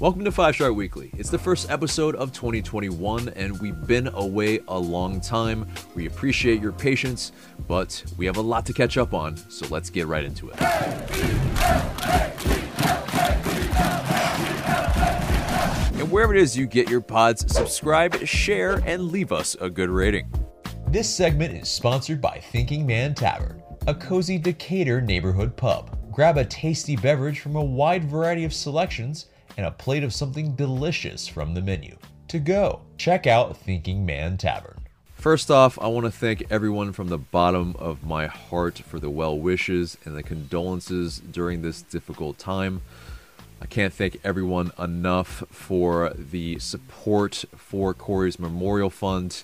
Welcome to Five Star Weekly. It's the first episode of 2021, and we've been away a long time. We appreciate your patience, but we have a lot to catch up on, so let's get right into it. And wherever it is you get your pods, subscribe, share, and leave us a good rating. This segment is sponsored by Thinking Man Tavern, a cozy Decatur neighborhood pub. Grab a tasty beverage from a wide variety of selections and a plate of something delicious from the menu. To go, check out Thinking Man Tavern. First off, I want to thank everyone from the bottom of my heart for the well wishes and the condolences during this difficult time. I can't thank everyone enough for the support for Corey's Memorial Fund.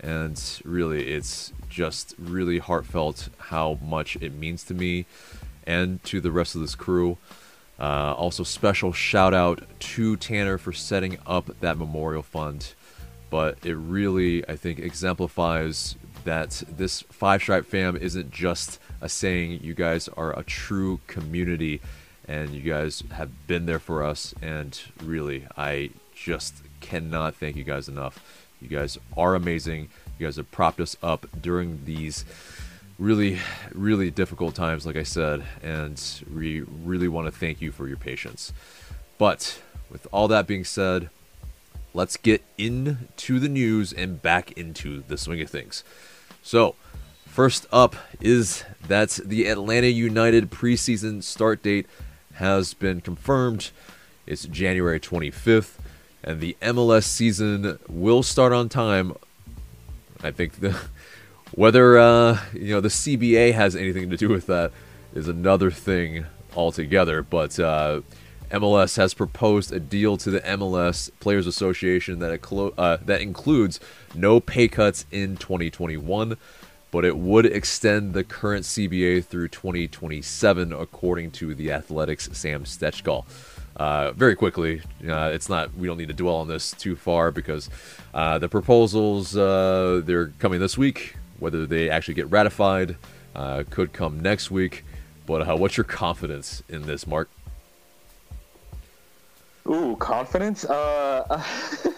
And really, it's just really heartfelt how much it means to me and to the rest of this crew. Uh, also, special shout out to Tanner for setting up that memorial fund. But it really, I think, exemplifies that this Five Stripe fam isn't just a saying. You guys are a true community, and you guys have been there for us. And really, I just cannot thank you guys enough. You guys are amazing. You guys have propped us up during these really, really difficult times, like I said, and we really want to thank you for your patience. But with all that being said, let's get into the news and back into the swing of things. So, first up is that the Atlanta United preseason start date has been confirmed. It's January 25th, and the MLS season will start on time. I think the whether uh, you know the CBA has anything to do with that is another thing altogether. But uh, MLS has proposed a deal to the MLS Players Association that clo- uh, that includes no pay cuts in 2021, but it would extend the current CBA through 2027, according to the Athletic's Sam Stejskal. Uh, very quickly, uh, it's not. We don't need to dwell on this too far because uh, the proposals uh, they're coming this week. Whether they actually get ratified uh, could come next week. But uh, what's your confidence in this, Mark? Ooh, confidence? Uh,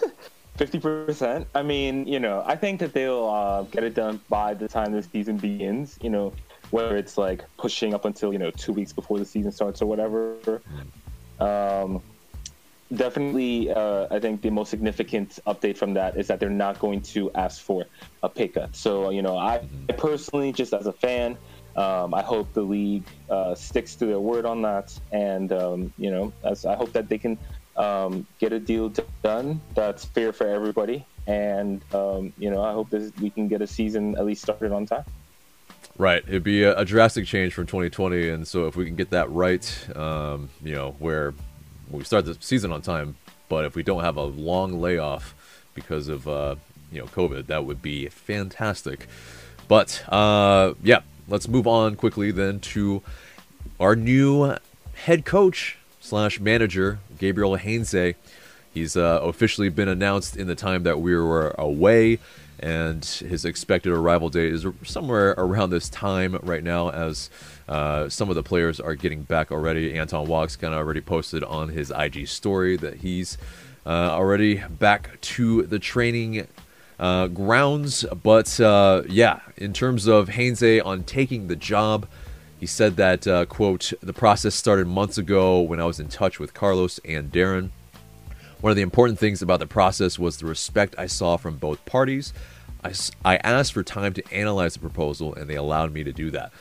fifty percent. I mean, you know, I think that they'll uh, get it done by the time the season begins. You know, whether it's like pushing up until you know two weeks before the season starts or whatever. Um, definitely, uh, I think the most significant update from that is that they're not going to ask for a pay cut. So, you know, I, I personally, just as a fan, um, I hope the league uh, sticks to their word on that, and um, you know, as I hope that they can um, get a deal done that's fair for everybody, and um, you know, I hope that we can get a season at least started on time. Right, it'd be a, a drastic change from 2020, and so if we can get that right, um, you know, where we start the season on time, but if we don't have a long layoff because of uh, you know COVID, that would be fantastic. But uh, yeah, let's move on quickly then to our new head coach slash manager, Gabriel Heinze. He's uh, officially been announced in the time that we were away, and his expected arrival date is somewhere around this time right now, as uh, some of the players are getting back already. Anton Walkes kind of already posted on his IG story that he's uh, already back to the training uh, grounds. But uh, yeah, in terms of Heinze on taking the job, he said that, uh, quote, the process started months ago when I was in touch with Carlos and Darren. One of the important things about the process was the respect I saw from both parties. I, I asked for time to analyze the proposal, and they allowed me to do that,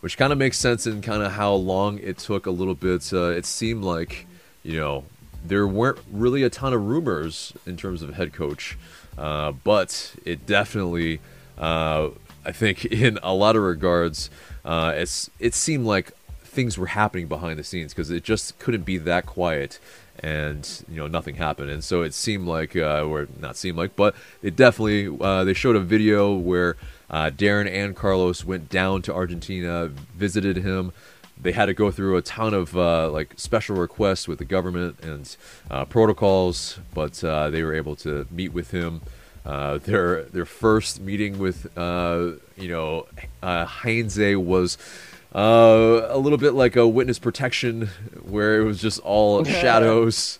which kind of makes sense in kind of how long it took a little bit. Uh, it seemed like, you know, there weren't really a ton of rumors in terms of head coach, uh, but it definitely, uh, I think, in a lot of regards, uh, it's it seemed like things were happening behind the scenes because it just couldn't be that quiet and you know nothing happened. And so it seemed like uh, or not seemed like but it definitely uh, they showed a video where uh, darren and carlos went down to argentina visited him. They had to go through a ton of uh, like special requests with the government and uh, protocols but uh, they were able to meet with him. Their their first meeting with you know Heinze was uh, a little bit like a witness protection, where it was just all shadows.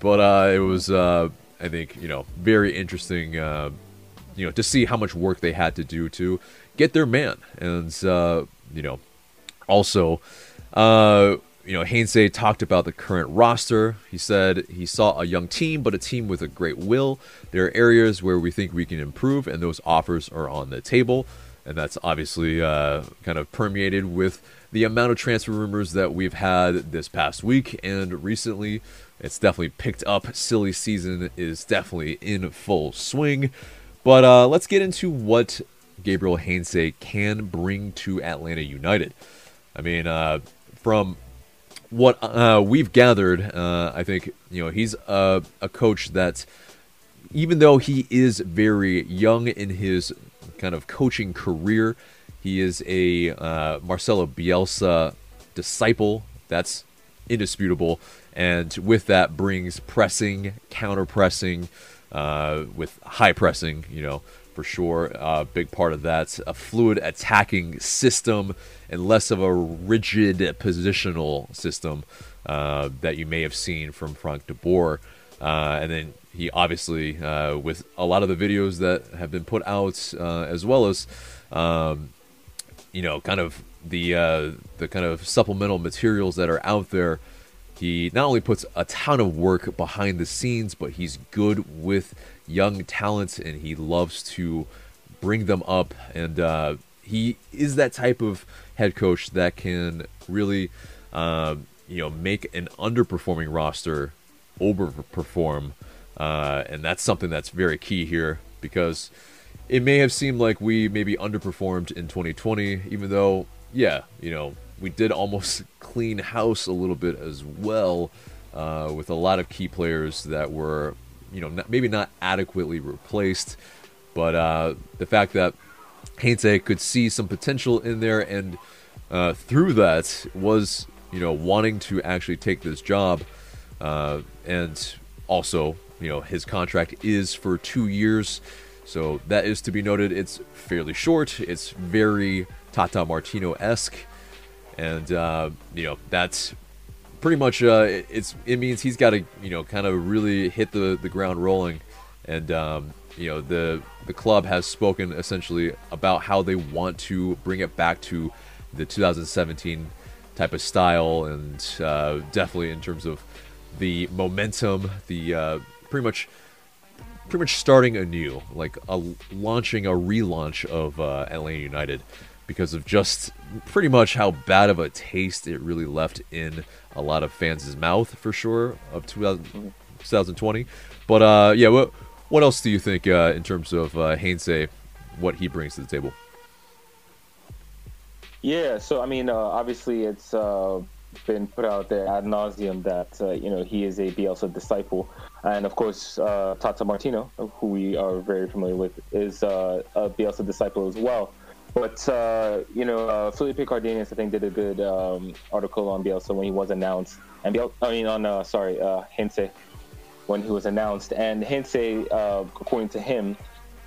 but uh, it was uh, I think you know very interesting. Uh, you know to see how much work they had to do to get their man, and uh, you know also. Uh, you know, Heinze talked about the current roster. He said he saw a young team, but a team with a great will. There are areas where we think we can improve, and those offers are on the table. And that's obviously uh, kind of permeated with the amount of transfer rumors that we've had this past week and recently. It's definitely picked up. Silly season is definitely in full swing. But uh, let's get into what Gabriel Heinze can bring to Atlanta United. I mean, uh, from what uh, we've gathered, uh, I think you know he's a, a coach that, even though he is very young in his kind of coaching career, he is a uh, Marcelo Bielsa disciple. That's indisputable, and with that brings pressing, counter pressing, uh, with high pressing. You know, for sure. A uh, big part of that, a fluid attacking system and less of a rigid positional system uh, that you may have seen from Frank de Boer. Uh, and then he obviously, uh, with a lot of the videos that have been put out, uh, as well as, um, you know, kind of the uh, the kind of supplemental materials that are out there. He not only puts a ton of work behind the scenes, but he's good with young talents, and he loves to bring them up. And uh, he is that type of head coach that can really, uh, you know, make an underperforming roster overperform. Uh, and that's something that's very key here because it may have seemed like we maybe underperformed in 2020, even though, yeah, you know, we did almost clean house a little bit as well uh, with a lot of key players that were you know, maybe not adequately replaced, but uh, the fact that Heinze could see some potential in there and uh, through that was, you know, wanting to actually take this job. Uh, and also, you know, his contract is for two years. So that is to be noted. It's fairly short. It's very Tata Martino esque. And, uh, you know, that's pretty much uh, it's it means he's got to you know kind of really hit the the ground rolling, and um, you know the the club has spoken essentially about how they want to bring it back to the 2017 type of style, and uh, definitely in terms of the momentum, the uh, pretty much pretty much starting anew, like a launching a relaunch of uh, Atlanta United because of just pretty much how bad of a taste it really left in a lot of fans' mouth for sure of 2020. But uh, yeah, what what else do you think uh, in terms of uh, Heinze, what he brings to the table? Yeah, so I mean, uh, obviously it's uh, been put out there ad nauseum that uh, you know he is a Bielsa disciple, and of course uh, Tata Martino, who we are very familiar with, is uh, a Bielsa disciple as well. But uh, you know, uh, Felipe Cardenas, I think, did a good um, article on Bielsa when he was announced, and Biel- I mean, on uh, sorry, uh, when he was announced, and Heinze, uh, according to him,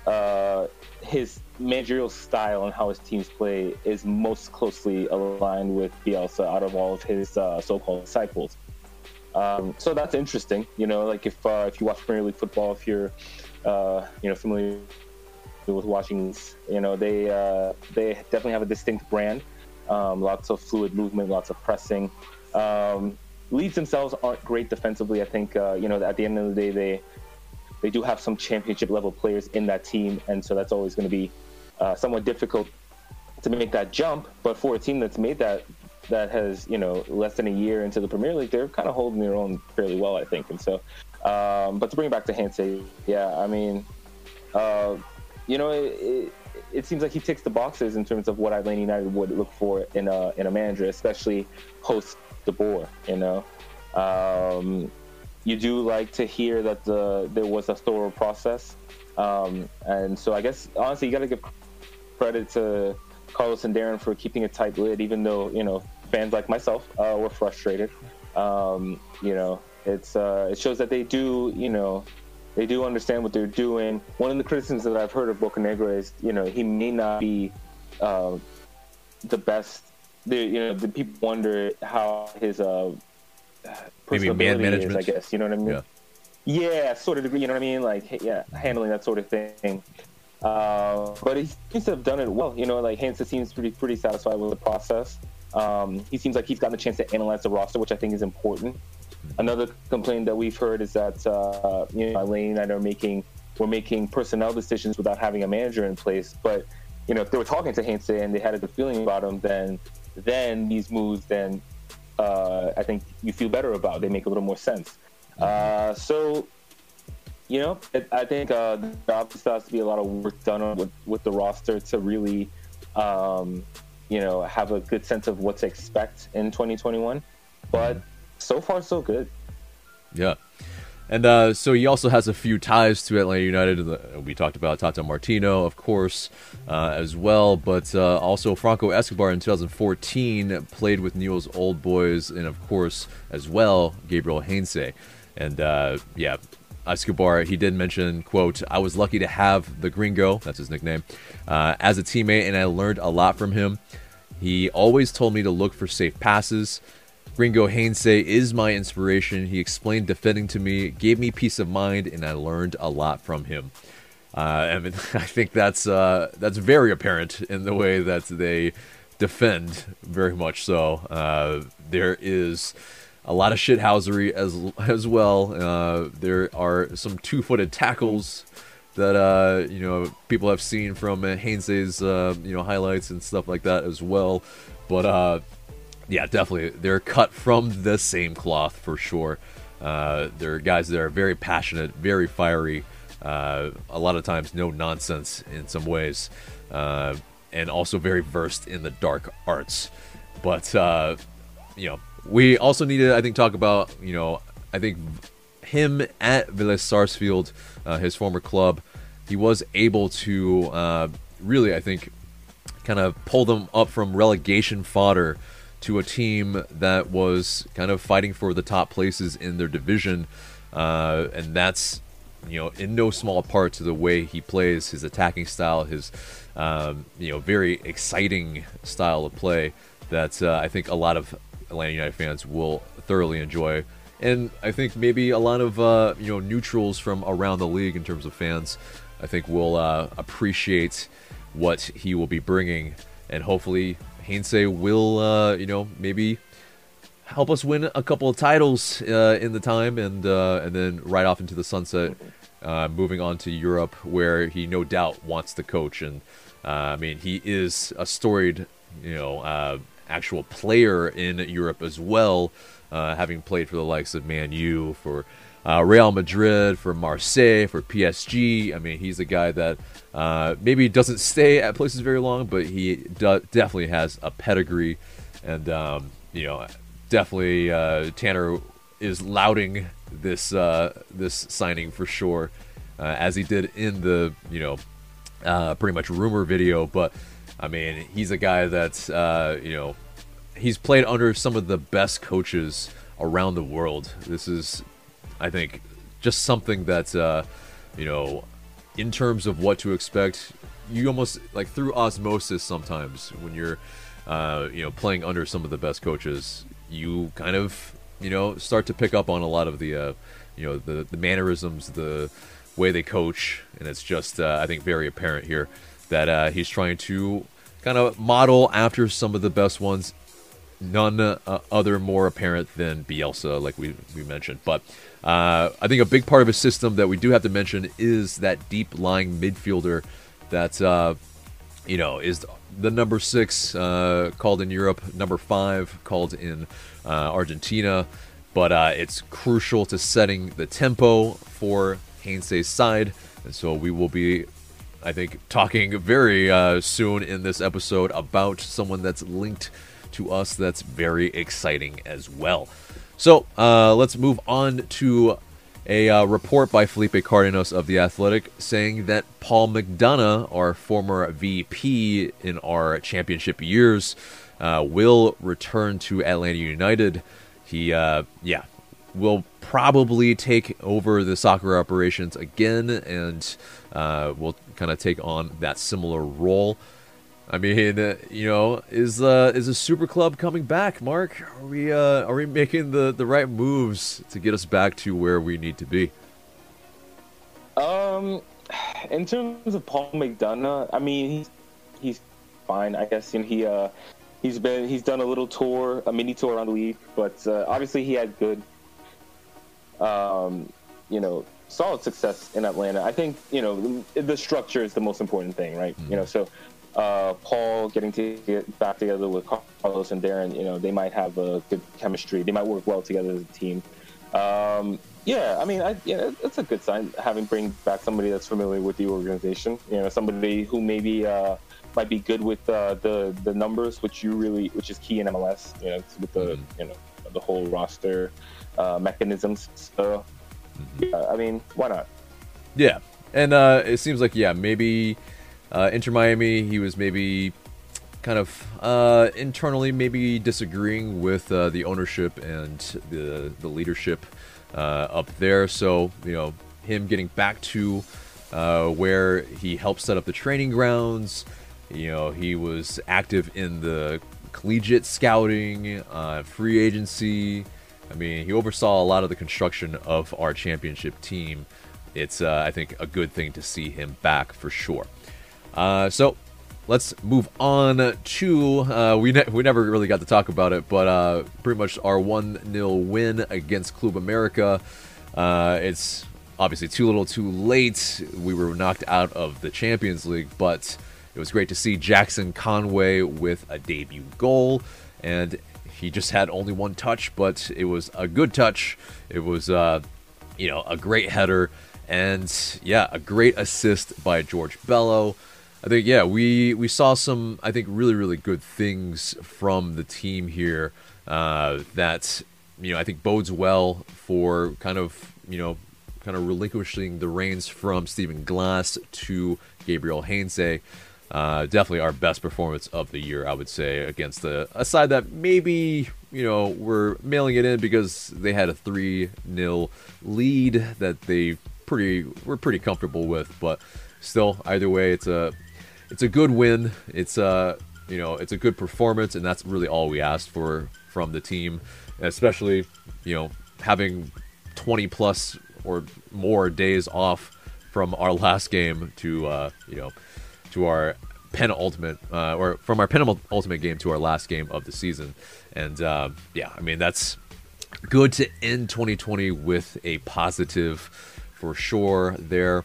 uh, his managerial style and how his teams play is most closely aligned with Bielsa out of all of his uh, so-called disciples. Um, so that's interesting. You know, like if uh, if you watch Premier League football, if you're uh, you know familiar with watching. You know, they uh, they definitely have a distinct brand. Um, lots of fluid movement, lots of pressing. Um, Leeds themselves aren't great defensively. I think uh, you know at the end of the day they they do have some championship level players in that team, and so that's always going to be uh, somewhat difficult to make that jump. But for a team that's made that that has you know less than a year into the Premier League, they're kind of holding their own fairly well, I think. And so, um, but to bring it back to Heinze, yeah, I mean, uh, you know, it, it, it, seems like he ticks the boxes in terms of what Atlanta United would look for in a in a manager, especially post De Boer. You know, um, you do like to hear that the there was a thorough process, um, and so I guess honestly, you got to give credit to Carlos and Darren for keeping a tight lid, even though you know fans like myself uh, were frustrated. Um, you know, it's uh, it shows that they do you know they do understand what they're doing. One of the criticisms that I've heard of Bocanegra is, you know, he may not be uh, the best. The, you know, the people wonder how his uh, maybe man management. Is, I guess you know what I mean. Yeah. Yeah, sort of degree. You know what I mean? Like, yeah, handling that sort of thing. Uh, but he seems to have done it well. You know, like Heinze seems pretty pretty satisfied with the process. Um, he seems like he's gotten a chance to analyze the roster, which I think is important. Another complaint that we've heard is that uh, you know Lane and I are making we're making personnel decisions without having a manager in place. But you know, if they were talking to Heinze and they had a good feeling about him, then then these moves then uh, I think you feel better about. They make a little more sense. Uh, so you know, it, I think uh, there obviously has to be a lot of work done with, with the roster to really, um, you know, have a good sense of what to expect in 2021. But so far, so good. Yeah. And uh, so he also has a few ties to Atlanta United. We talked about Tata Martino, of course, uh, as well. But uh, also Franco Escobar in 2014 played with Newell's Old Boys, and of course, as well, Gabriel Heinze. And uh, yeah, Escobar, he did mention, quote, I was lucky to have the gringo, that's his nickname, uh, as a teammate, and I learned a lot from him. He always told me to look for safe passes. Gringo Heinze is my inspiration. He explained defending to me, gave me peace of mind, and I learned a lot from him. Uh, I mean, I think that's uh, that's very apparent in the way that they defend, very much so. Uh, there is a lot of shithousery as as well. Uh, there are some two-footed tackles that uh, you know people have seen from uh, uh, you know highlights and stuff like that as well. But uh, yeah, definitely they're cut from the same cloth for sure. Uh, they're guys that are very passionate, very fiery. Uh, a lot of times, no nonsense in some ways, uh, and also very versed in the dark arts. But uh, you know, we also need to, I think, talk about, you know, I think him at Vélez Sarsfield, uh, his former club, he was able to uh, really, I think, kind of pull them up from relegation fodder to a team that was kind of fighting for the top places in their division. Uh, and that's, you know, in no small part to the way he plays, his attacking style, his, um, you know, very exciting style of play that uh, I think a lot of Atlanta United fans will thoroughly enjoy. And I think maybe a lot of uh, you know neutrals from around the league in terms of fans, I think will uh, appreciate what he will be bringing, and hopefully Heinze will uh, you know maybe help us win a couple of titles uh, in the time, and uh, and then right off into the sunset, uh, moving on to Europe, where he no doubt wants to coach. And I mean, he is a storied you know actual player in Europe as well, uh, having played for the likes of Man U, for uh, Real Madrid, for Marseille, for PSG. I mean, he's a guy that uh, maybe doesn't stay at places very long, but he definitely has a pedigree, and um, you know, definitely uh, Tanner is lauding this uh, this signing for sure, uh, as he did in the you know pretty much rumor video, but. I mean, he's a guy that's uh, you know he's played under some of the best coaches around the world. This is, I think, just something that uh, you know, in terms of what to expect, you almost like through osmosis sometimes when you're uh, you know playing under some of the best coaches, you kind of you know start to pick up on a lot of the uh, you know the the mannerisms, the way they coach, and it's just uh, I think very apparent here that uh, he's trying to kind of model after some of the best ones. None uh, other more apparent than Bielsa, like we, we mentioned. But uh, I think a big part of his system that we do have to mention is that deep lying midfielder that, uh, you know, is the number six uh, called in Europe, number five called in uh, Argentina. But it's crucial to setting the tempo for Heinze's side. And so we will be I think, talking very uh, soon in this episode about someone that's linked to us that's very exciting as well. So uh, let's move on to a uh, report by Felipe Cardenas of The Athletic saying that Paul McDonough, our former VP in our championship years, uh, will return to Atlanta United. He, uh, yeah, will probably take over the soccer operations again and uh, will kind of take on that similar role. I mean, uh, you know, is uh, is a super club coming back, Mark? Are we uh, are we making the, the right moves to get us back to where we need to be? Um, in terms of Paul McDonough, I mean, he's he's fine, I guess. Know, he uh, he's been he's done a little tour, a mini tour around the league, but uh, obviously he had good, um, you know, solid success in Atlanta. I think you know the, structure is the most important thing, right? Mm-hmm. You know, so uh, Paul getting to get back together with Carlos and Darren, you know, they might have a good chemistry. They might work well together as a team. Um, yeah, I mean, I, yeah, it's a good sign having bring back somebody that's familiar with the organization. You know, somebody who maybe uh, might be good with uh, the the numbers, which you really, which is key in MLS. You know, with the mm-hmm. you know the whole roster uh, mechanisms. So, mm-hmm. yeah, I mean, why not? Yeah, and uh, it seems like yeah, maybe uh, Inter Miami, he was maybe kind of uh, internally maybe disagreeing with uh, the ownership and the the leadership uh, up there. So you know him getting back to uh, where he helped set up the training grounds. You know he was active in the collegiate scouting, uh, free agency. I mean he oversaw a lot of the construction of our championship team. It's uh, I think a good thing to see him back for sure. Uh, so let's move on to uh, we ne- we never really got to talk about it, but uh, pretty much our one 0 win against Club America. Uh, it's obviously too little, too late. We were knocked out of the Champions League, but it was great to see Jackson Conway with a debut goal, and he just had only one touch, but it was a good touch. It was uh, you know a great header, and yeah, a great assist by George Bello. I think yeah, we we saw some I think really really good things from the team here uh, that you know I think bodes well for kind of you know kind of relinquishing the reins from Stephen Glass to Gabriel Heinze. Uh, definitely our best performance of the year, I would say, against the a side that maybe you know were mailing it in because they had a three 0 lead that they pretty were pretty comfortable with, but still, either way, it's a it's a good win. It's a you know it's a good performance, and that's really all we asked for from the team, especially you know having 20 plus or more days off from our last game to uh, you know to our penultimate uh, or from our penultimate game to our last game of the season, and uh, yeah, I mean that's good to end 2020 with a positive for sure there.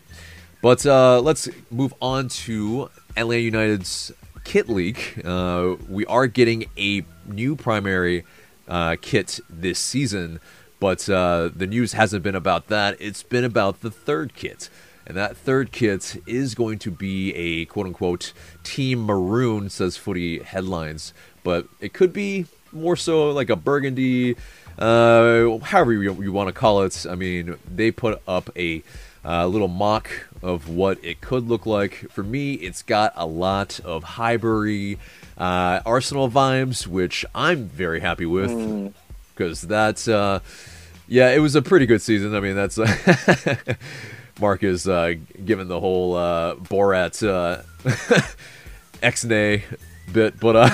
But uh, let's move on to ATL United's kit leak. Uh, we are getting a new primary uh, kit this season, but uh, the news hasn't been about that. It's been about the third kit. And that third kit is going to be a quote unquote Team Maroon, says footy headlines. But it could be more so like a burgundy, uh, however you, you want to call it. I mean, they put up a a little mock of what it could look like. For me, it's got a lot of Highbury uh, Arsenal vibes, which I'm very happy with because mm. that's uh, yeah, it was a pretty good season. I mean, that's Mark is uh, given the whole uh, Borat uh, X-nay bit, but uh,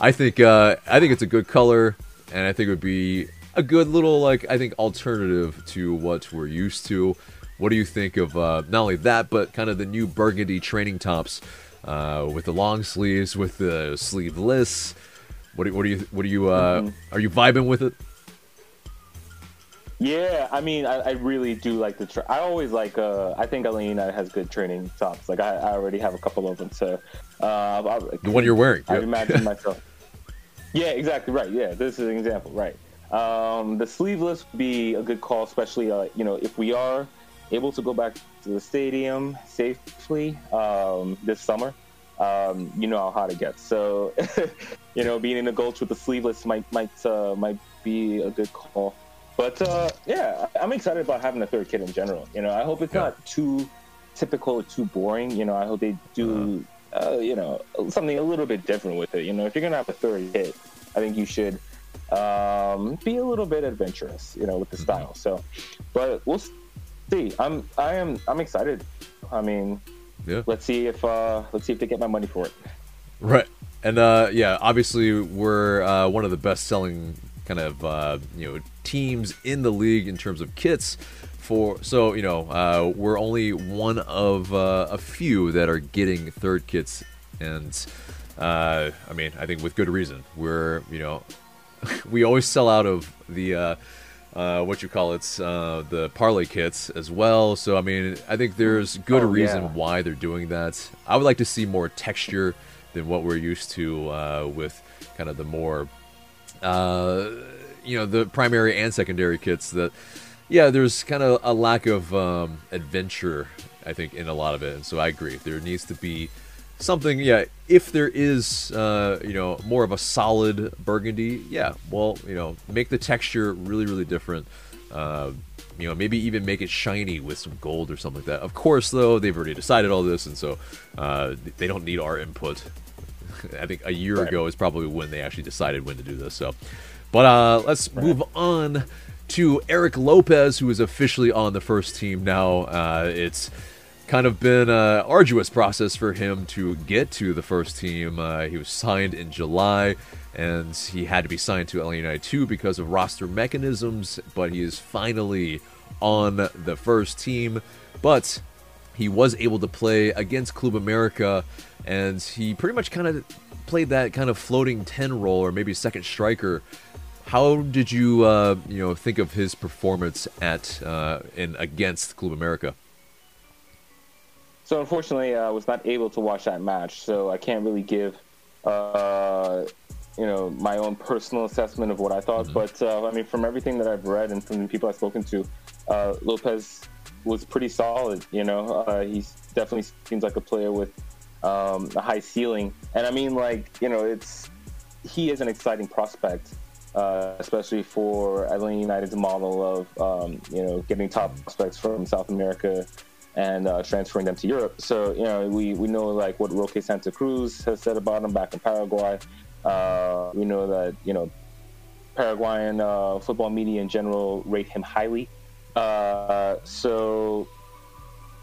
I think uh, I think it's a good color, and I think it would be a good little like I think alternative to what we're used to. What do you think of uh, not only that, but kind of the new burgundy training tops uh, with the long sleeves, with the sleeveless? What do, what do you what do you uh, mm-hmm. are you vibing with it? Yeah, I mean, I, I really do like the. Tra- I always like. Uh, I think Alina has good training tops. Like I, I already have a couple of them. So uh, the one you're wearing. I yep. imagine myself. Yeah, exactly right. Yeah, this is an example. Right. Um, the sleeveless would be a good call, especially uh, you know if we are able to go back to the stadium safely um, this summer. Um, you know how hot it gets. So, you know, being in the gulch with the sleeveless might might uh, might be a good call. But uh, yeah, I'm excited about having a third kid in general. You know, I hope it's yeah. not too typical or too boring. You know, I hope they do, uh-huh. uh, you know, something a little bit different with it. You know, if you're gonna have a third kid, I think you should um, be a little bit adventurous. You know, with the mm-hmm. style. So, but we'll see. I'm I am I'm excited. I mean, yeah. Let's see if uh let's see if they get my money for it. Right, and uh, yeah, obviously we're uh, one of the best selling kind of uh, you know teams in the league in terms of kits. For so you know uh, we're only one of uh, a few that are getting third kits, and uh, I mean I think with good reason. We're you know we always sell out of the uh, uh, what you call it, uh, the Parley kits as well. So I mean, I think there's good Oh, reason yeah. why they're doing that. I would like to see more texture than what we're used to uh, with kind of the more, uh, you know, the primary and secondary kits. That yeah, there's kind of a lack of um, adventure. I think in a lot of it, and so I agree. There needs to be something yeah if there is uh you know more of a solid burgundy yeah well you know make the texture really really different uh you know maybe even make it shiny with some gold or something like that of course though they've already decided all this and so uh they don't need our input i think a year Right. ago is probably when they actually decided when to do this so but uh let's move on to erik lopez who is officially on the first team now uh it's kind of been an arduous process for him to get to the first team. Uh, he was signed in July, and he had to be signed to ATL United 2 because of roster mechanisms, but he is finally on the first team. But he was able to play against Club America, and he pretty much kind of played that kind of floating 10 role or maybe second striker. How did you, uh, you know, think of his performance at uh, in against Club America? So unfortunately, I was not able to watch that match, so I can't really give, uh, you know, my own personal assessment of what I thought. But uh, I mean, from everything that I've read and from the people I've spoken to, uh, Lopez was pretty solid. You know, uh, he definitely seems like a player with um, a high ceiling, and I mean, like, you know, it's he is an exciting prospect. Uh, especially for Atlanta United's model of um, you know getting top prospects from South America and uh, transferring them to Europe. So you know we, we know like what Roque Santa Cruz has said about him back in Paraguay. Uh, we know that you know Paraguayan uh, football media in general rate him highly. Uh, so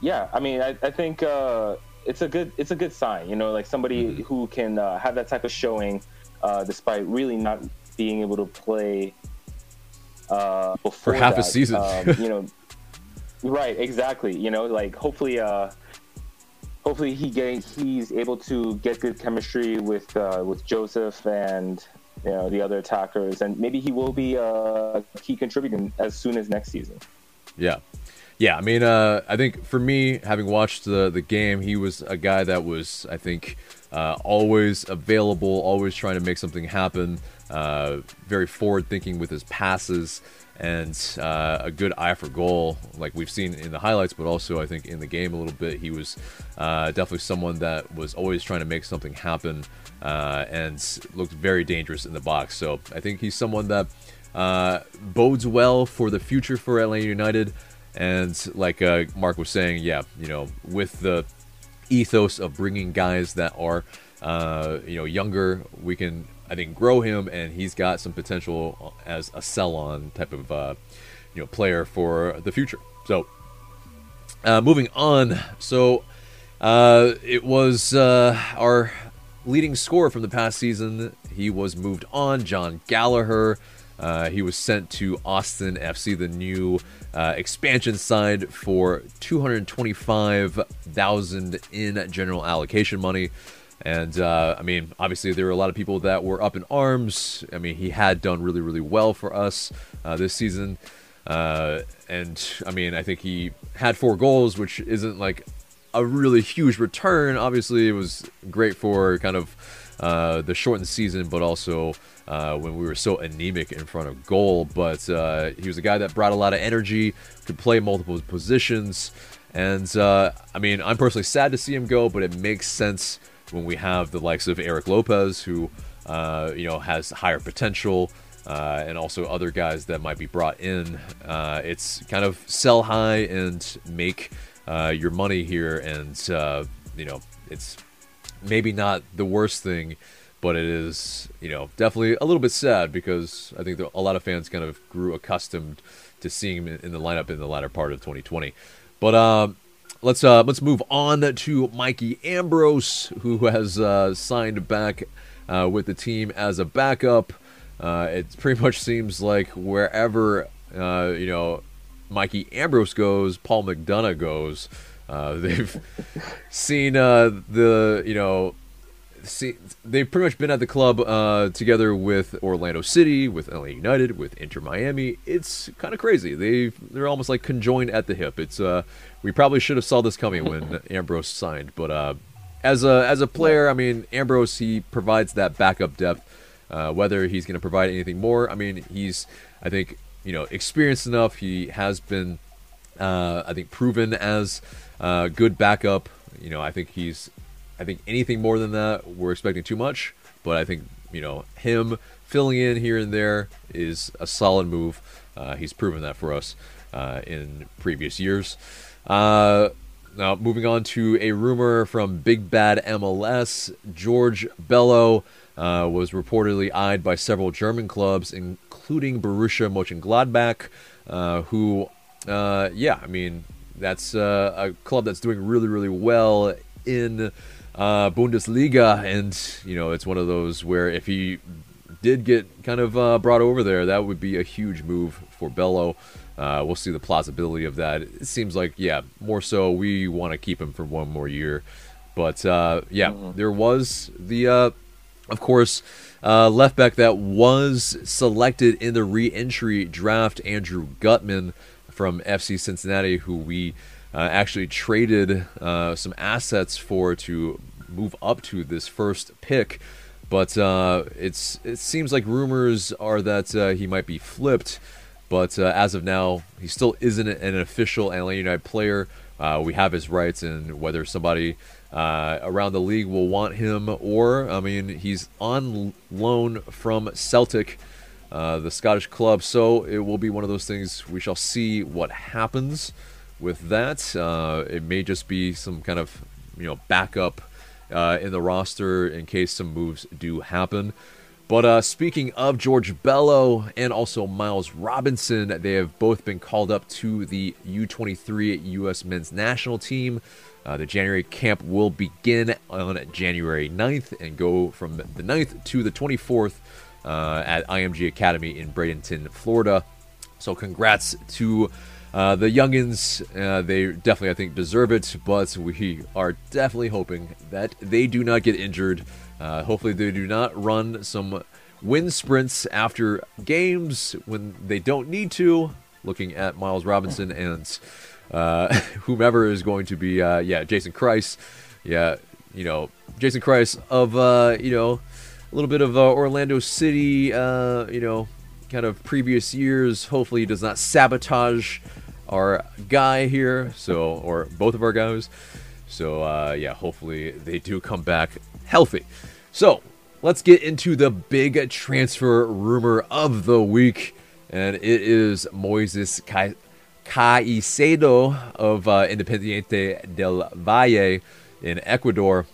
yeah, I mean I, I think uh, it's a good it's a good sign. You know, like somebody who can uh, have that type of showing uh, despite really not being able to play uh, before half a season. Um, you know, right? Exactly. You know, like hopefully, uh, hopefully he he's able to get good chemistry with uh, with Josef and you know the other attackers, and maybe he will be a key contributor as soon as next season. Yeah. Yeah, I mean, uh, I think for me, having watched the the game, he was a guy that was, I think, uh, always available, always trying to make something happen. Uh, very forward thinking with his passes, and uh, a good eye for goal, like we've seen in the highlights, but also I think in the game a little bit. He was uh, definitely someone that was always trying to make something happen, uh, and looked very dangerous in the box. So I think he's someone that uh, bodes well for the future for Atlanta United. And like uh, Mark was saying, yeah, you know, with the ethos of bringing guys that are, uh, you know, younger, we can, I think, grow him, and he's got some potential as a sell-on type of, uh, you know, player for the future. So, uh, moving on, so uh, it was uh, our leading scorer from the past season. He was moved on. Jon Gallagher. Uh, he was sent to Austin FC, the new uh, expansion side, for 225,000 in general allocation money. And uh, I mean, obviously, there were a lot of people that were up in arms. I mean, he had done really, really well for us uh, this season. Uh, and I mean, I think he had four goals, which isn't like a really huge return. Obviously, it was great for kind of uh, the shortened season, but also uh, when we were so anemic in front of goal. But uh, he was a guy that brought a lot of energy, could play multiple positions. And uh, I mean, I'm personally sad to see him go, but it makes sense when we have the likes of Erik Lopez, who uh, you know has higher potential. Uh, and also other guys that might be brought in. Uh, it's kind of sell high and make uh, your money here, and you know it's maybe not the worst thing, but it is you know definitely a little bit sad because I think a lot of fans kind of grew accustomed to seeing him in the lineup in the latter part of 2020. But um, let's uh, let's move on to Mikey Ambrose, who has uh, signed back uh, with the team as a backup. Uh, it pretty much seems like wherever uh, you know Mikey Ambrose goes, Paul McDonough goes. Uh, they've seen the you know see, they've pretty much been at the club uh, together with Orlando City, with ATL United, with Inter Miami. It's kind of crazy. They they're almost like conjoined at the hip. It's uh, we probably should have saw this coming when Ambrose signed, but uh, as a as a player, I mean Ambrose he provides that backup depth. Uh, whether he's going to provide anything more, I mean he's I think you know experienced enough. He has been uh, I think proven as a good backup. You know I think he's I think anything more than that, we're expecting too much. But I think you know him filling in here and there is a solid move. Uh, he's proven that for us uh, in previous years. Uh, now, moving on to a rumor from Big Bad MLS, George Bello uh, was reportedly eyed by several German clubs, including Borussia Mönchengladbach, uh, who, uh, yeah, I mean, that's a club that's doing really, really well in uh, Bundesliga, and you know it's one of those where if he did get kind of uh, brought over there, that would be a huge move for Bello. Uh, we'll see the plausibility of that. It seems like, yeah, more so we want to keep him for one more year. But uh, yeah, mm-hmm. there was the, uh, of course, uh, left back that was selected in the re-entry draft, Andrew Gutman from FC Cincinnati, who we uh, actually traded uh, some assets for to move up to this first pick. But uh, it's it seems like rumors are that uh, he might be flipped. But uh, as of now, he still isn't an official ATL United player. Uh, we have his rights, and whether somebody around the league will want him or, I mean, he's on loan from Celtic. Uh, the Scottish club. So it will be one of those things. We shall see what happens with that. Uh, it may just be some kind of you know backup uh, in the roster in case some moves do happen. But uh, speaking of George Bello and also Miles Robinson, they have both been called up to the U23 U.S. men's national team. Uh, the January camp will begin on January 9th and go from the 9th to the 24th uh, at IMG Academy in Bradenton, Florida. So, congrats to uh, the youngins, uh, they definitely, I think, deserve it, but we are definitely hoping that they do not get injured. Uh, hopefully, they do not run some wind sprints after games when they don't need to. Looking at Miles Robinson and uh, whomever is going to be, uh, yeah, Jason Kreis. Yeah, you know, Jason Kreis of, uh, you know, a little bit of Orlando City, you know, kind of previous years. Hopefully, he does not sabotage our guy here. So, or both of our guys. So, uh, yeah, hopefully they do come back healthy. So, let's get into the big transfer rumor of the week, and it is Moises Caicedo of uh, Independiente del Valle in Ecuador,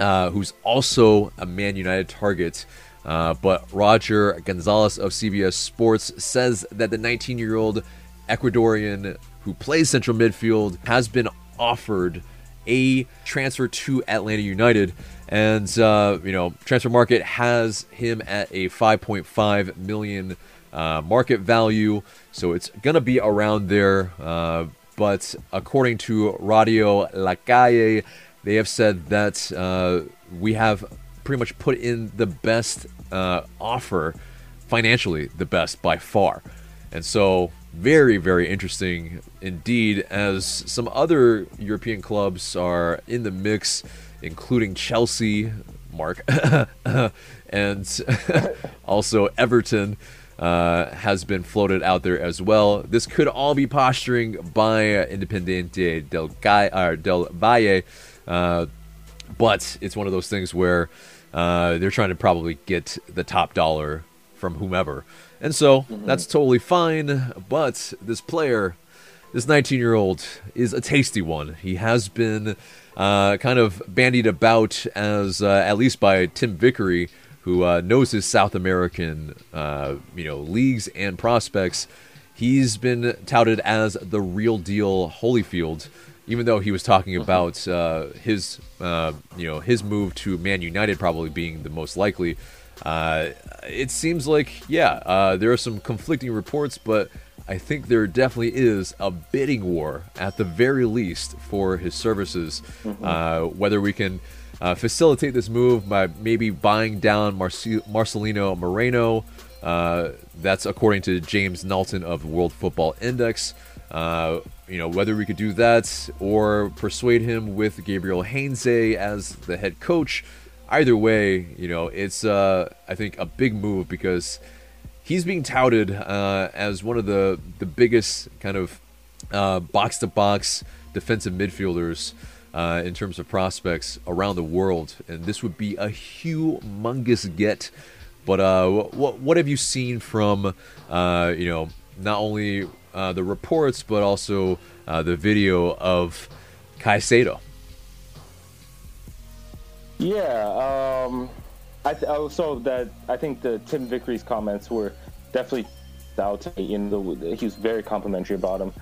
uh, who's also a Man United target. Uh, but Roger Gonzalez of CBS Sports says that the 19 year old Ecuadorian who plays central midfield has been offered a transfer to Atlanta United. And, uh, you know, transfer market has him at a 5.5 million uh, market value. So it's going to be around there. Uh, but according to Radio La Calle, they have said that uh, we have pretty much put in the best uh, offer, financially the best by far. And so, very, very interesting indeed, as some other European clubs are in the mix, including Chelsea, Mark, and also Everton. Uh, has been floated out there as well. This could all be posturing by Independiente del, Gai, uh, del Valle, uh, but it's one of those things where uh, they're trying to probably get the top dollar from whomever. And so mm-hmm. that's totally fine. But this player, this 19 year old, is a tasty one. He has been uh, kind of bandied about as, uh, at least by Tim Vickery, who uh, knows his South American, uh, you know, leagues and prospects. He's been touted as the real deal Holyfield. Even though he was talking mm-hmm. about uh, his uh, you know his move to Man United probably being the most likely. Uh, it seems like yeah, uh, there are some conflicting reports, but I think there definitely is a bidding war at the very least for his services. Mm-hmm. Uh, whether we can uh, facilitate this move by maybe buying down Marci- Marcelino Moreno. Uh, that's according to James Knowlton of World Football Index. Uh, you know whether we could do that or persuade him with Gabriel Heinze as the head coach. Either way, you know it's uh, I think a big move because he's being touted uh, as one of the the biggest kind of box to box defensive midfielders uh, in terms of prospects around the world, and this would be a humongous get. But uh, what what have you seen from you know not only uh, the reports but also uh, the video of Caicedo? Yeah, um, I th- also that I think the Tim Vickery's comments were definitely out. You know, he was very complimentary about him.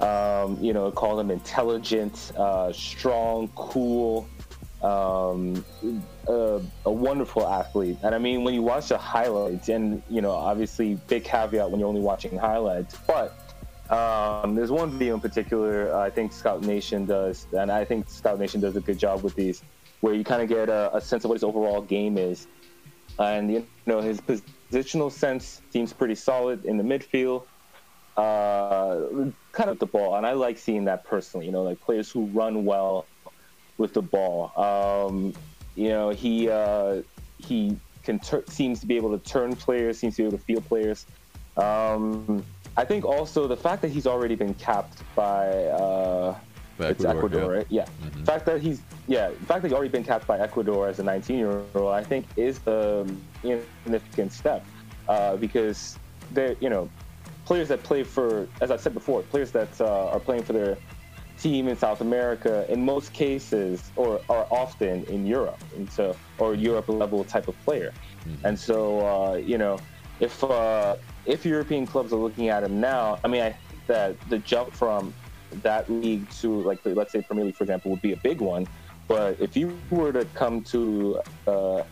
Um, you know, call him intelligent, uh, strong, cool, um, uh, a wonderful athlete. And I mean, when you watch the highlights, and you know, obviously, big caveat when you're only watching highlights, but um, there's one video in particular I think Scout Nation does, and I think Scout Nation does a good job with these, where you kind of get a, a sense of what his overall game is, and you know, his positional sense seems pretty solid in the midfield uh, kind of the ball, and I like seeing that personally. You know, like players who run well with the ball. Um, you know, he uh, he can seems to be able to turn players, seems to be able to feel players. Um, I think also the fact that he's already been capped by, uh, Ecuador, Ecuador, yeah. right? Yeah. Mm-hmm. The fact that he's yeah, the fact that he's already been capped by Ecuador as a 19 year old, I think is a significant step uh, because they you know players that play for, as I said before, players that uh, are playing for their team in South America, in most cases, or are often in Europe, and so or Europe level type of player. Mm-hmm. And so, uh, you know, if uh, if European clubs are looking at him now, I mean, I think that the jump from that league to like let's say Premier League, for example, would be a big one. But if you were to come to uh,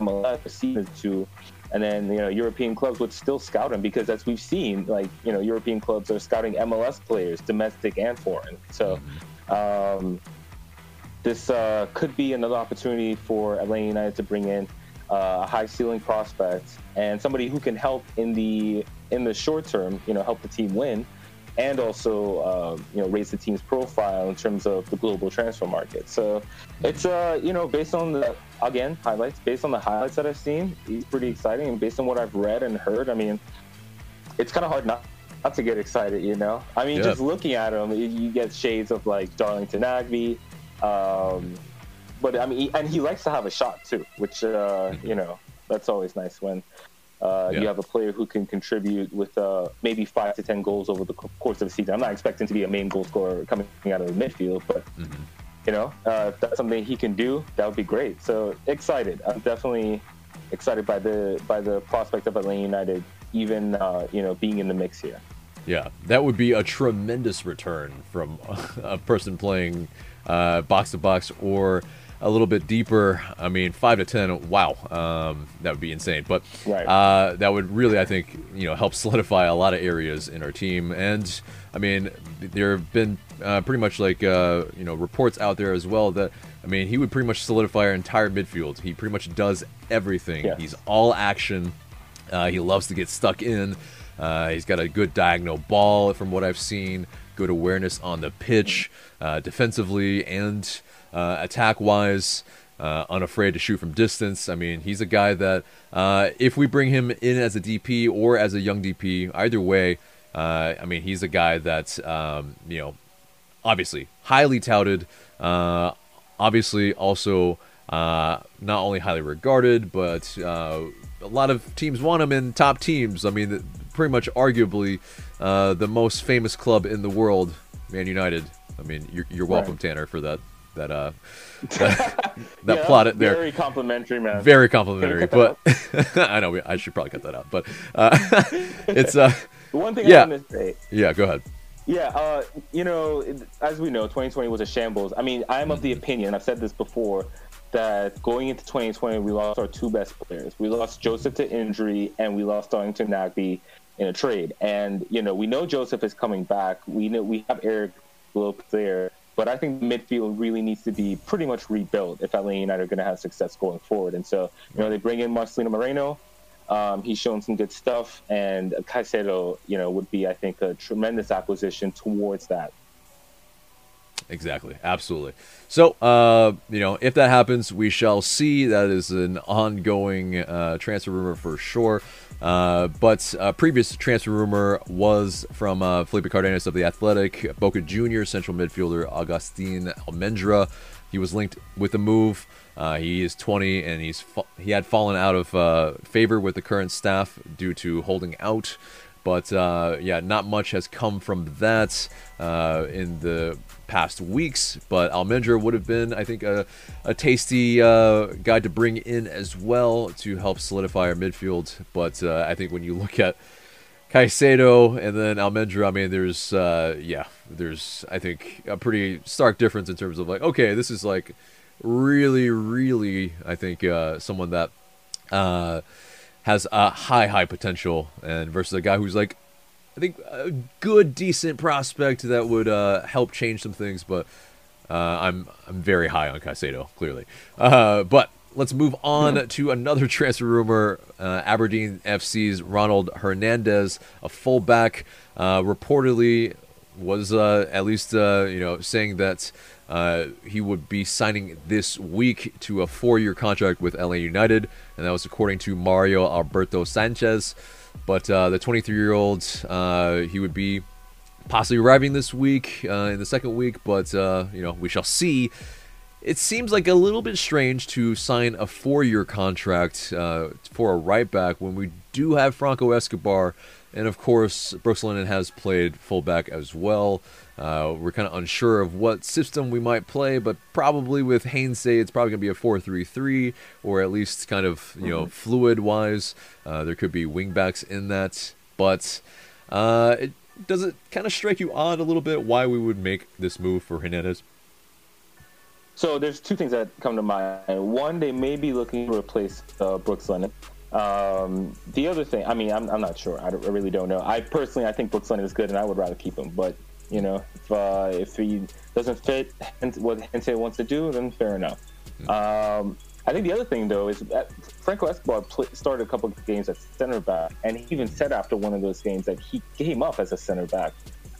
MLS a season to and then you know European clubs would still scout him because as we've seen, like you know European clubs are scouting MLS players, domestic and foreign. So um, this uh, could be another opportunity for Atlanta United to bring in a high ceiling prospect and somebody who can help in the in the short term, you know, help the team win and also uh, you know raise the team's profile in terms of the global transfer market. So it's uh you know based on the again highlights based on the highlights that I've seen, he's pretty exciting, and based on what I've read and heard, I mean, it's kind of hard not not to get excited. You know, I mean, yeah. just looking at him, you get shades of like Darlington Nagbe. Um, but I mean, and he likes to have a shot too, which uh, you know that's always nice when uh, yeah. You have a player who can contribute with uh, maybe five to ten goals over the course of the season. I'm not expecting to be a main goal scorer coming out of the midfield, but mm-hmm. you know, uh, if that's something he can do, that would be great. So excited. I'm definitely excited by the by the prospect of Atlanta United, even uh, you know being in the mix here. Yeah, that would be a tremendous return from a person playing uh, box to box or a little bit deeper, I mean, five to ten, wow, um, that would be insane. But right. uh, that would really, I think, you know, help solidify a lot of areas in our team. And I mean, there have been uh, pretty much like uh, you know reports out there as well that I mean, he would pretty much solidify our entire midfield. He pretty much does everything. He's all action. Uh, he loves to get stuck in. Uh, he's got a good diagonal ball, from what I've seen. Good awareness on the pitch, uh, defensively and uh, attack wise, uh, unafraid to shoot from distance. I mean, he's a guy that uh, if we bring him in as a DP or as a young DP, either way, uh, I mean, he's a guy that's um, you know obviously highly touted. Uh, obviously, also uh, not only highly regarded, but a lot of teams want him in top teams. I mean, pretty much arguably the most famous club in the world, Man United. I mean, you're, you're welcome, right. Tanner, for that that uh that, that yeah, plot it there. Very complimentary, man. Very complimentary, but I know I should probably cut that out. But uh, it's uh one thing yeah. I want to say. Yeah, go ahead. Yeah, uh, you know, as we know, 2020 was a shambles. I mean, I'm of the mm-hmm. opinion, I've said this before, that going into 2020, we lost our two best players. We lost Josef to injury, and we lost Darlington Nagbe in a trade. And you know, we know Josef is coming back. We know we have Erik Lopez there, but I think midfield really needs to be pretty much rebuilt if Atlanta United are going to have success going forward. And so, you know, they bring in Marcelino Moreno. Um, he's shown some good stuff, and Caicedo, you know, would be, I think, a tremendous acquisition towards that. Exactly, absolutely. So, uh, you know, if that happens, we shall see. That is an ongoing uh, transfer rumor for sure. Uh, but a previous transfer rumor was from uh, Felipe Cardenas of the Athletic, Boca Junior central midfielder Agustín Almendra. He was linked with the move. Uh, he is 20 and he's fa- he had fallen out of uh, favor with the current staff due to holding out. But uh, yeah, not much has come from that uh, in the past weeks. But Almendra would have been, I think, a, a tasty uh, guy to bring in as well to help solidify our midfield. But uh, I think when you look at Caicedo and then Almendra, I mean, there's, uh, yeah, there's, I think, a pretty stark difference in terms of like, okay, this is like really, really, I think, uh, someone that has a high, high potential, and versus a guy who's like, I think a good, decent prospect that would uh, help change some things. But uh, I'm I'm very high on Caicedo, clearly. Uh, but let's move on to another transfer rumor. Uh, Aberdeen FC's Ronald Hernandez, a fullback, uh, reportedly was uh, at least you know saying that. Uh, he would be signing this week to a four-year contract with ATL United, and that was according to Mario Alberto Sanchez. But uh, the 23-year-old, uh, he would be possibly arriving this week uh, in the second week, but uh, you know we shall see. It seems like a little bit strange to sign a four-year contract for a right back when we do have Franco Escobar, and of course Brooks Lennon has played fullback as well. Uh, we're kind of unsure of what system we might play, but probably with Heinze, it's probably going to be a 4 3 3, or at least kind of, you know, mm-hmm. fluid wise. Uh, there could be wingbacks in that. But uh, it, does it kind of strike you odd a little bit why we would make this move for Hernandez? So there's two things that come to mind. One, they may be looking to replace uh, Brooks Lennon. Um, the other thing, I mean, I'm, I'm not sure. I, I, really don't know. I personally, I think Brooks Lennon is good, and I would rather keep him. But you know, if uh, if he doesn't fit what Heinze wants to do, then fair enough. Um, I think the other thing though is Franco Escobar started a couple of games at center back, and he even said after one of those games that he came up as a center back.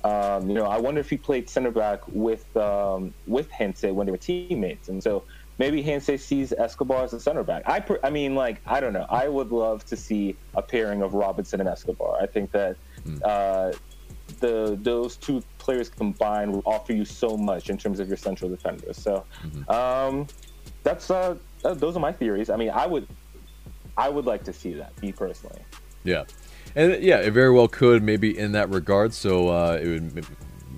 Um, you know, I wonder if he played center back with um, with Heinze when they were teammates, and so maybe Heinze sees Escobar as a center back. I, I mean, like I don't know. I would love to see a pairing of Robinson and Escobar. I think that mm. uh, the those two players combined will offer you so much in terms of your central defenders. So mm-hmm. um, that's uh, those are my theories. I mean, I would I would like to see that me personally. Yeah, and yeah, it very well could maybe in that regard. So uh, it would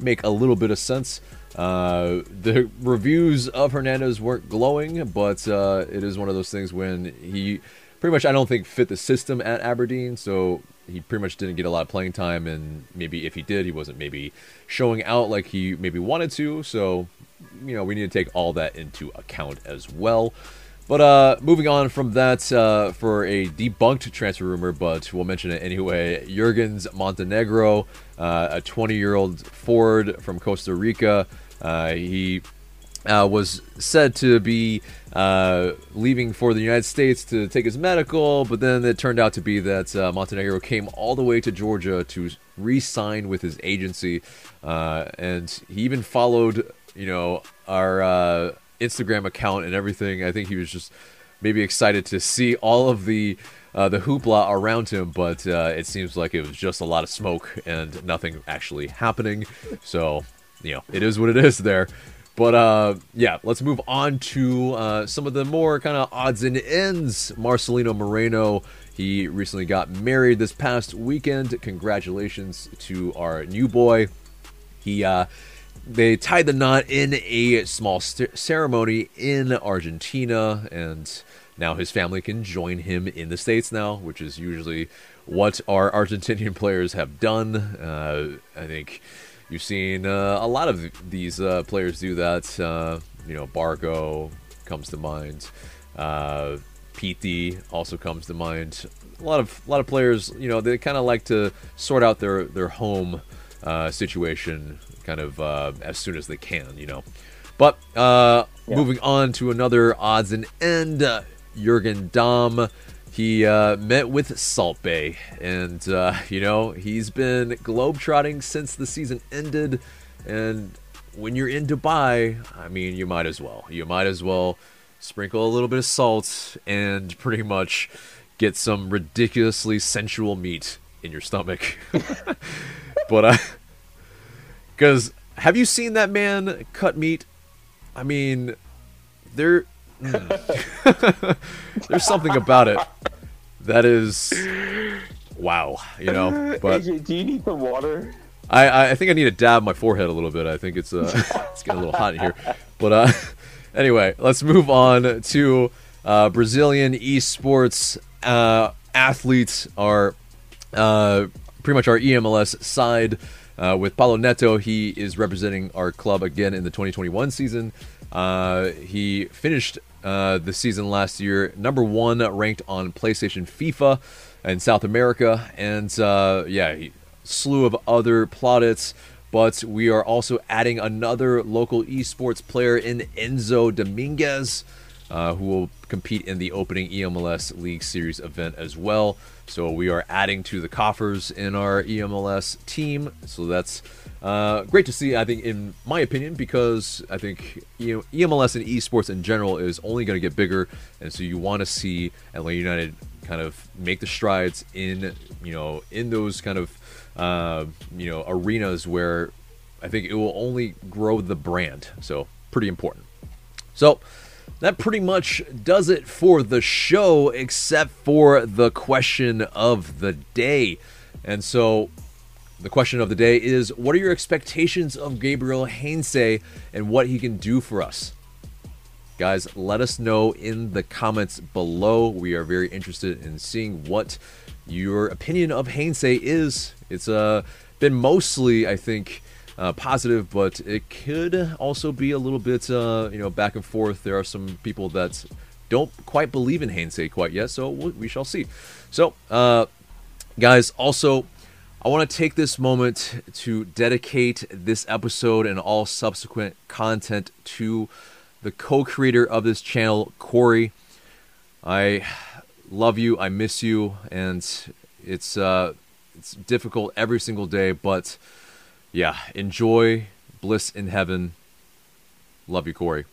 make a little bit of sense. Uh, the reviews of Hernandez weren't glowing, but uh, it is one of those things when he pretty much I don't think fit the system at Aberdeen. So he pretty much didn't get a lot of playing time, and maybe if he did, he wasn't maybe showing out like he maybe wanted to. So, you know, we need to take all that into account as well. But uh, moving on from that, uh, for a debunked transfer rumor, but we'll mention it anyway. Jurguens Montenegro, uh, a 20-year-old forward from Costa Rica, he uh, was said to be uh, leaving for the United States to take his medical, but then it turned out to be that uh, Montenegro came all the way to Georgia to re-sign with his agency, uh, and he even followed, you know, our uh, Instagram account and everything. I think he was just maybe excited to see all of the uh, the hoopla around him, but it seems like it was just a lot of smoke and nothing actually happening. So, you know, it is what it is there. But uh, yeah, let's move on to uh, some of the more kind of odds and ends. Marcelino Moreno, he recently got married this past weekend. Congratulations to our new boy. He uh, they tied the knot in a small st- ceremony in Argentina, and now his family can join him in the states now, which is usually what our Argentinian players have done. Uh, I think you've seen uh, a lot of these uh, players do that. Uh, you know, Barco comes to mind. Uh, Pity also comes to mind. A lot of a lot of players, you know, they kind of like to sort out their their home uh, situation kind of uh, as soon as they can, you know. But uh, yeah. moving on to another odds and end, uh, Jurgen Damm. He uh, met with Salt Bae, and uh, you know he's been globetrotting since the season ended. And when you're in Dubai, I mean, you might as well. You might as well sprinkle a little bit of salt and pretty much get some ridiculously sensual meat in your stomach. but I, because have you seen that man cut meat? I mean, there, mm, there's something about it that is, wow, you know. But do you need some water? I, I think I need to dab my forehead a little bit. I think it's uh it's getting a little hot in here. But uh anyway, let's move on to uh, Brazilian esports uh, athletes are uh, pretty much our EMLS side. Uh, with Paulo Neto, he is representing our club again in the 2021 season. Uh, he finished uh, the season last year number one ranked on PlayStation FIFA in South America, and uh, yeah, slew of other plaudits. But we are also adding another local esports player in Enzo Dominguez, uh, who will compete in the opening EMLS League Series event as well. So we are adding to the coffers in our EMLS team. So that's uh, great to see, I think, in my opinion, because I think you know, EMLS and esports in general is only going to get bigger. And so you want to see Atlanta United kind of make the strides in, you know, in those kind of uh, you know arenas where I think it will only grow the brand. So pretty important. So that pretty much does it for the show, except for the question of the day. And so the question of the day is what are your expectations of Gabriel Heinze and what he can do for us? Guys, let us know in the comments below. We are very interested in seeing what your opinion of Heinze is. It's uh, been mostly, I think, uh, positive, but it could also be a little bit, uh, you know, back and forth. There are some people that don't quite believe in Heinze quite yet, so we shall see. So, uh, guys, also, I want to take this moment to dedicate this episode and all subsequent content to the co creator of this channel, Corey. I love you. I miss you, and it's uh, it's difficult every single day. But yeah, enjoy bliss in heaven. Love you, Corey.